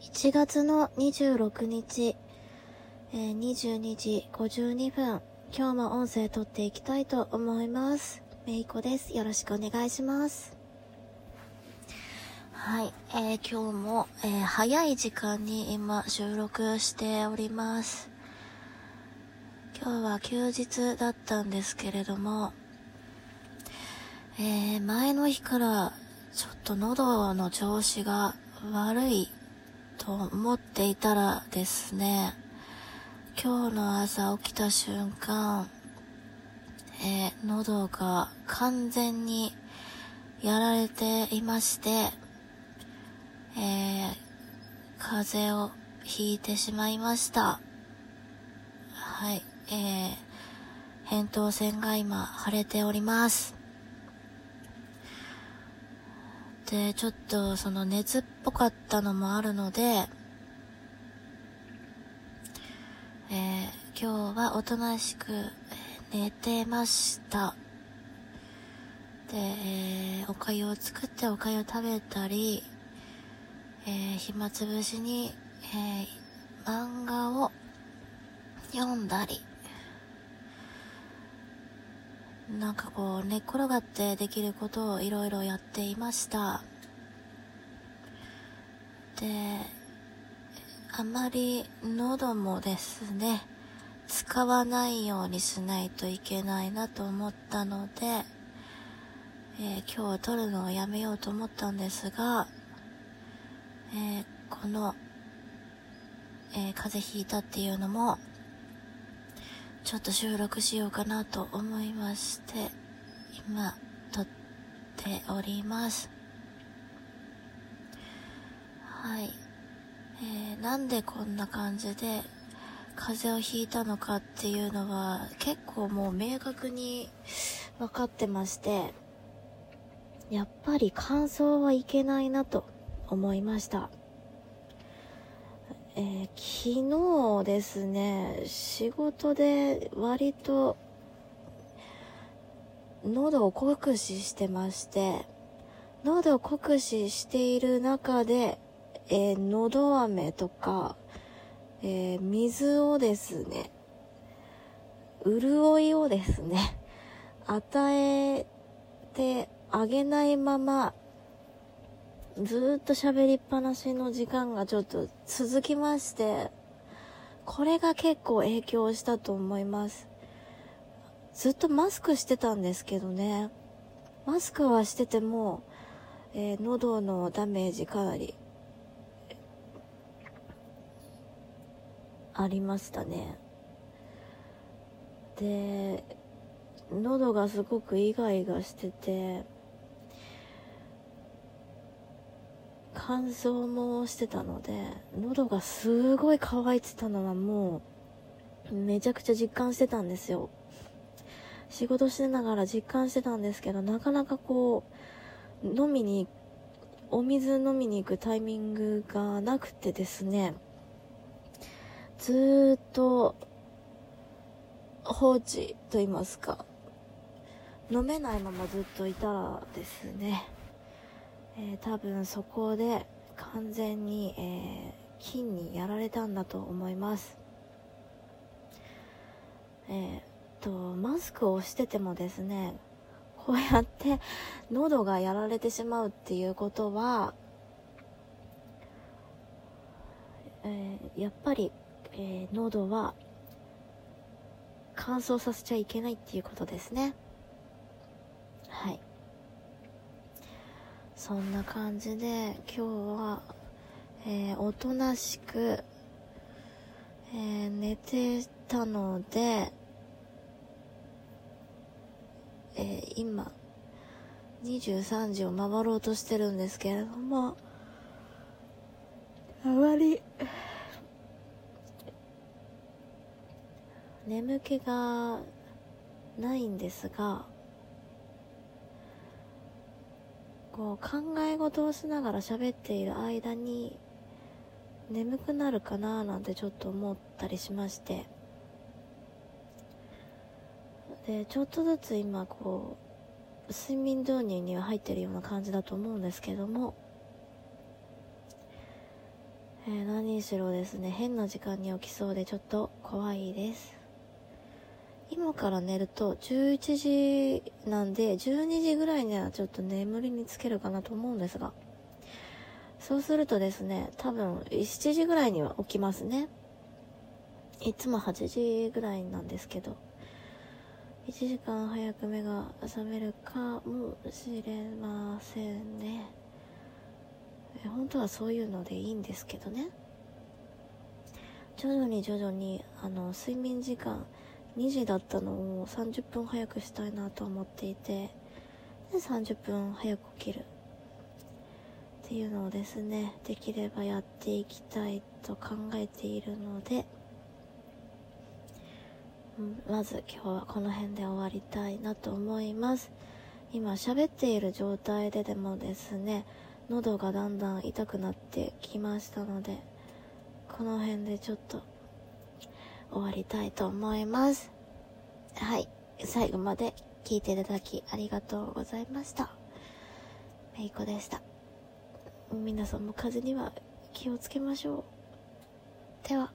1月の26日、えー、22時52分、今日も音声撮っていきたいと思います。めいこです。よろしくお願いします。はい、えー、今日も、えー、早い時間に今収録しております。今日は休日だったんですけれども、えー、前の日からちょっと喉の調子が悪いと思っていたらですね、今日の朝起きた瞬間、えー、喉が完全にやられていまして、えー、風邪をひいてしまいました。はい、えー、扁桃腺が今腫れております。で、ちょっとその熱っぽかったのもあるので、えー、今日はおとなしく、寝てました。で、えー、おかゆを作っておかゆを食べたり、えー、暇つぶしに、え漫画を読んだり、なんかこう寝っ転がってできることをいろいろやっていました。であまり喉もですね使わないようにしないといけないなと思ったので、えー、今日撮るのをやめようと思ったんですが、えー、この、えー、風邪ひいたっていうのもちょっと収録しようかなと思いまして、今、撮っております。はい。えー、なんでこんな感じで風邪をひいたのかっていうのは結構もう明確に分かってまして、やっぱり乾燥はいけないなと思いました。えー、昨日ですね、仕事で割と喉を酷使してまして、喉を酷使している中で、えー、喉飴とか、えー、水をですね、潤いをですね、与えてあげないまま、ずっと喋りっぱなしの時間がちょっと続きまして、これが結構影響したと思います。ずっとマスクしてたんですけどね。マスクはしてても、えー、喉のダメージかなりありましたね。で、喉がすごくイガイガしてて、乾燥もしてたので喉がすごい乾いてたのはもうめちゃくちゃ実感してたんですよ。仕事しながら実感してたんですけどなかなかこう飲みにお水飲みに行くタイミングがなくてですねずーっと放置と言いますか飲めないままずっといたらですね。えー、多分そこで完全に、えー、菌にやられたんだと思います。えー、と、マスクをしててもですね、こうやって喉がやられてしまうっていうことは、えー、やっぱり、えー、喉は乾燥させちゃいけないっていうことですね。はい。そんな感じで今日は、えー、おとなしく、えー、寝てたので、えー、今23時を回ろうとしてるんですけれどもあまり。眠気がないんですがこう考え事をしながら喋っている間に眠くなるかななんてちょっと思ったりしまして。でちょっとずつ今こう睡眠導入には入ってるような感じだと思うんですけども、えー、何しろですね変な時間に起きそうでちょっと怖いです。今から寝ると11時なんで12時ぐらいにはちょっと眠りにつけるかなと思うんですがそうするとですね多分7時ぐらいには起きますね。いつも8時ぐらいなんですけど1時間早く目が覚めるかもしれませんね。本当はそういうのでいいんですけどね。徐々に徐々にあの睡眠時間2時だったのを30分早くしたいなと思っていてで30分早く起きる。っていうのをですねできればやっていきたいと考えているのでまず今日はこの辺で終わりたいなと思います。今喋っている状態ででもですね喉がだんだん痛くなってきましたのでこの辺でちょっと終わりたいと思います。はい。最後まで聞いていただきありがとうございました。めいこでした。皆さんも風には気をつけましょう。では。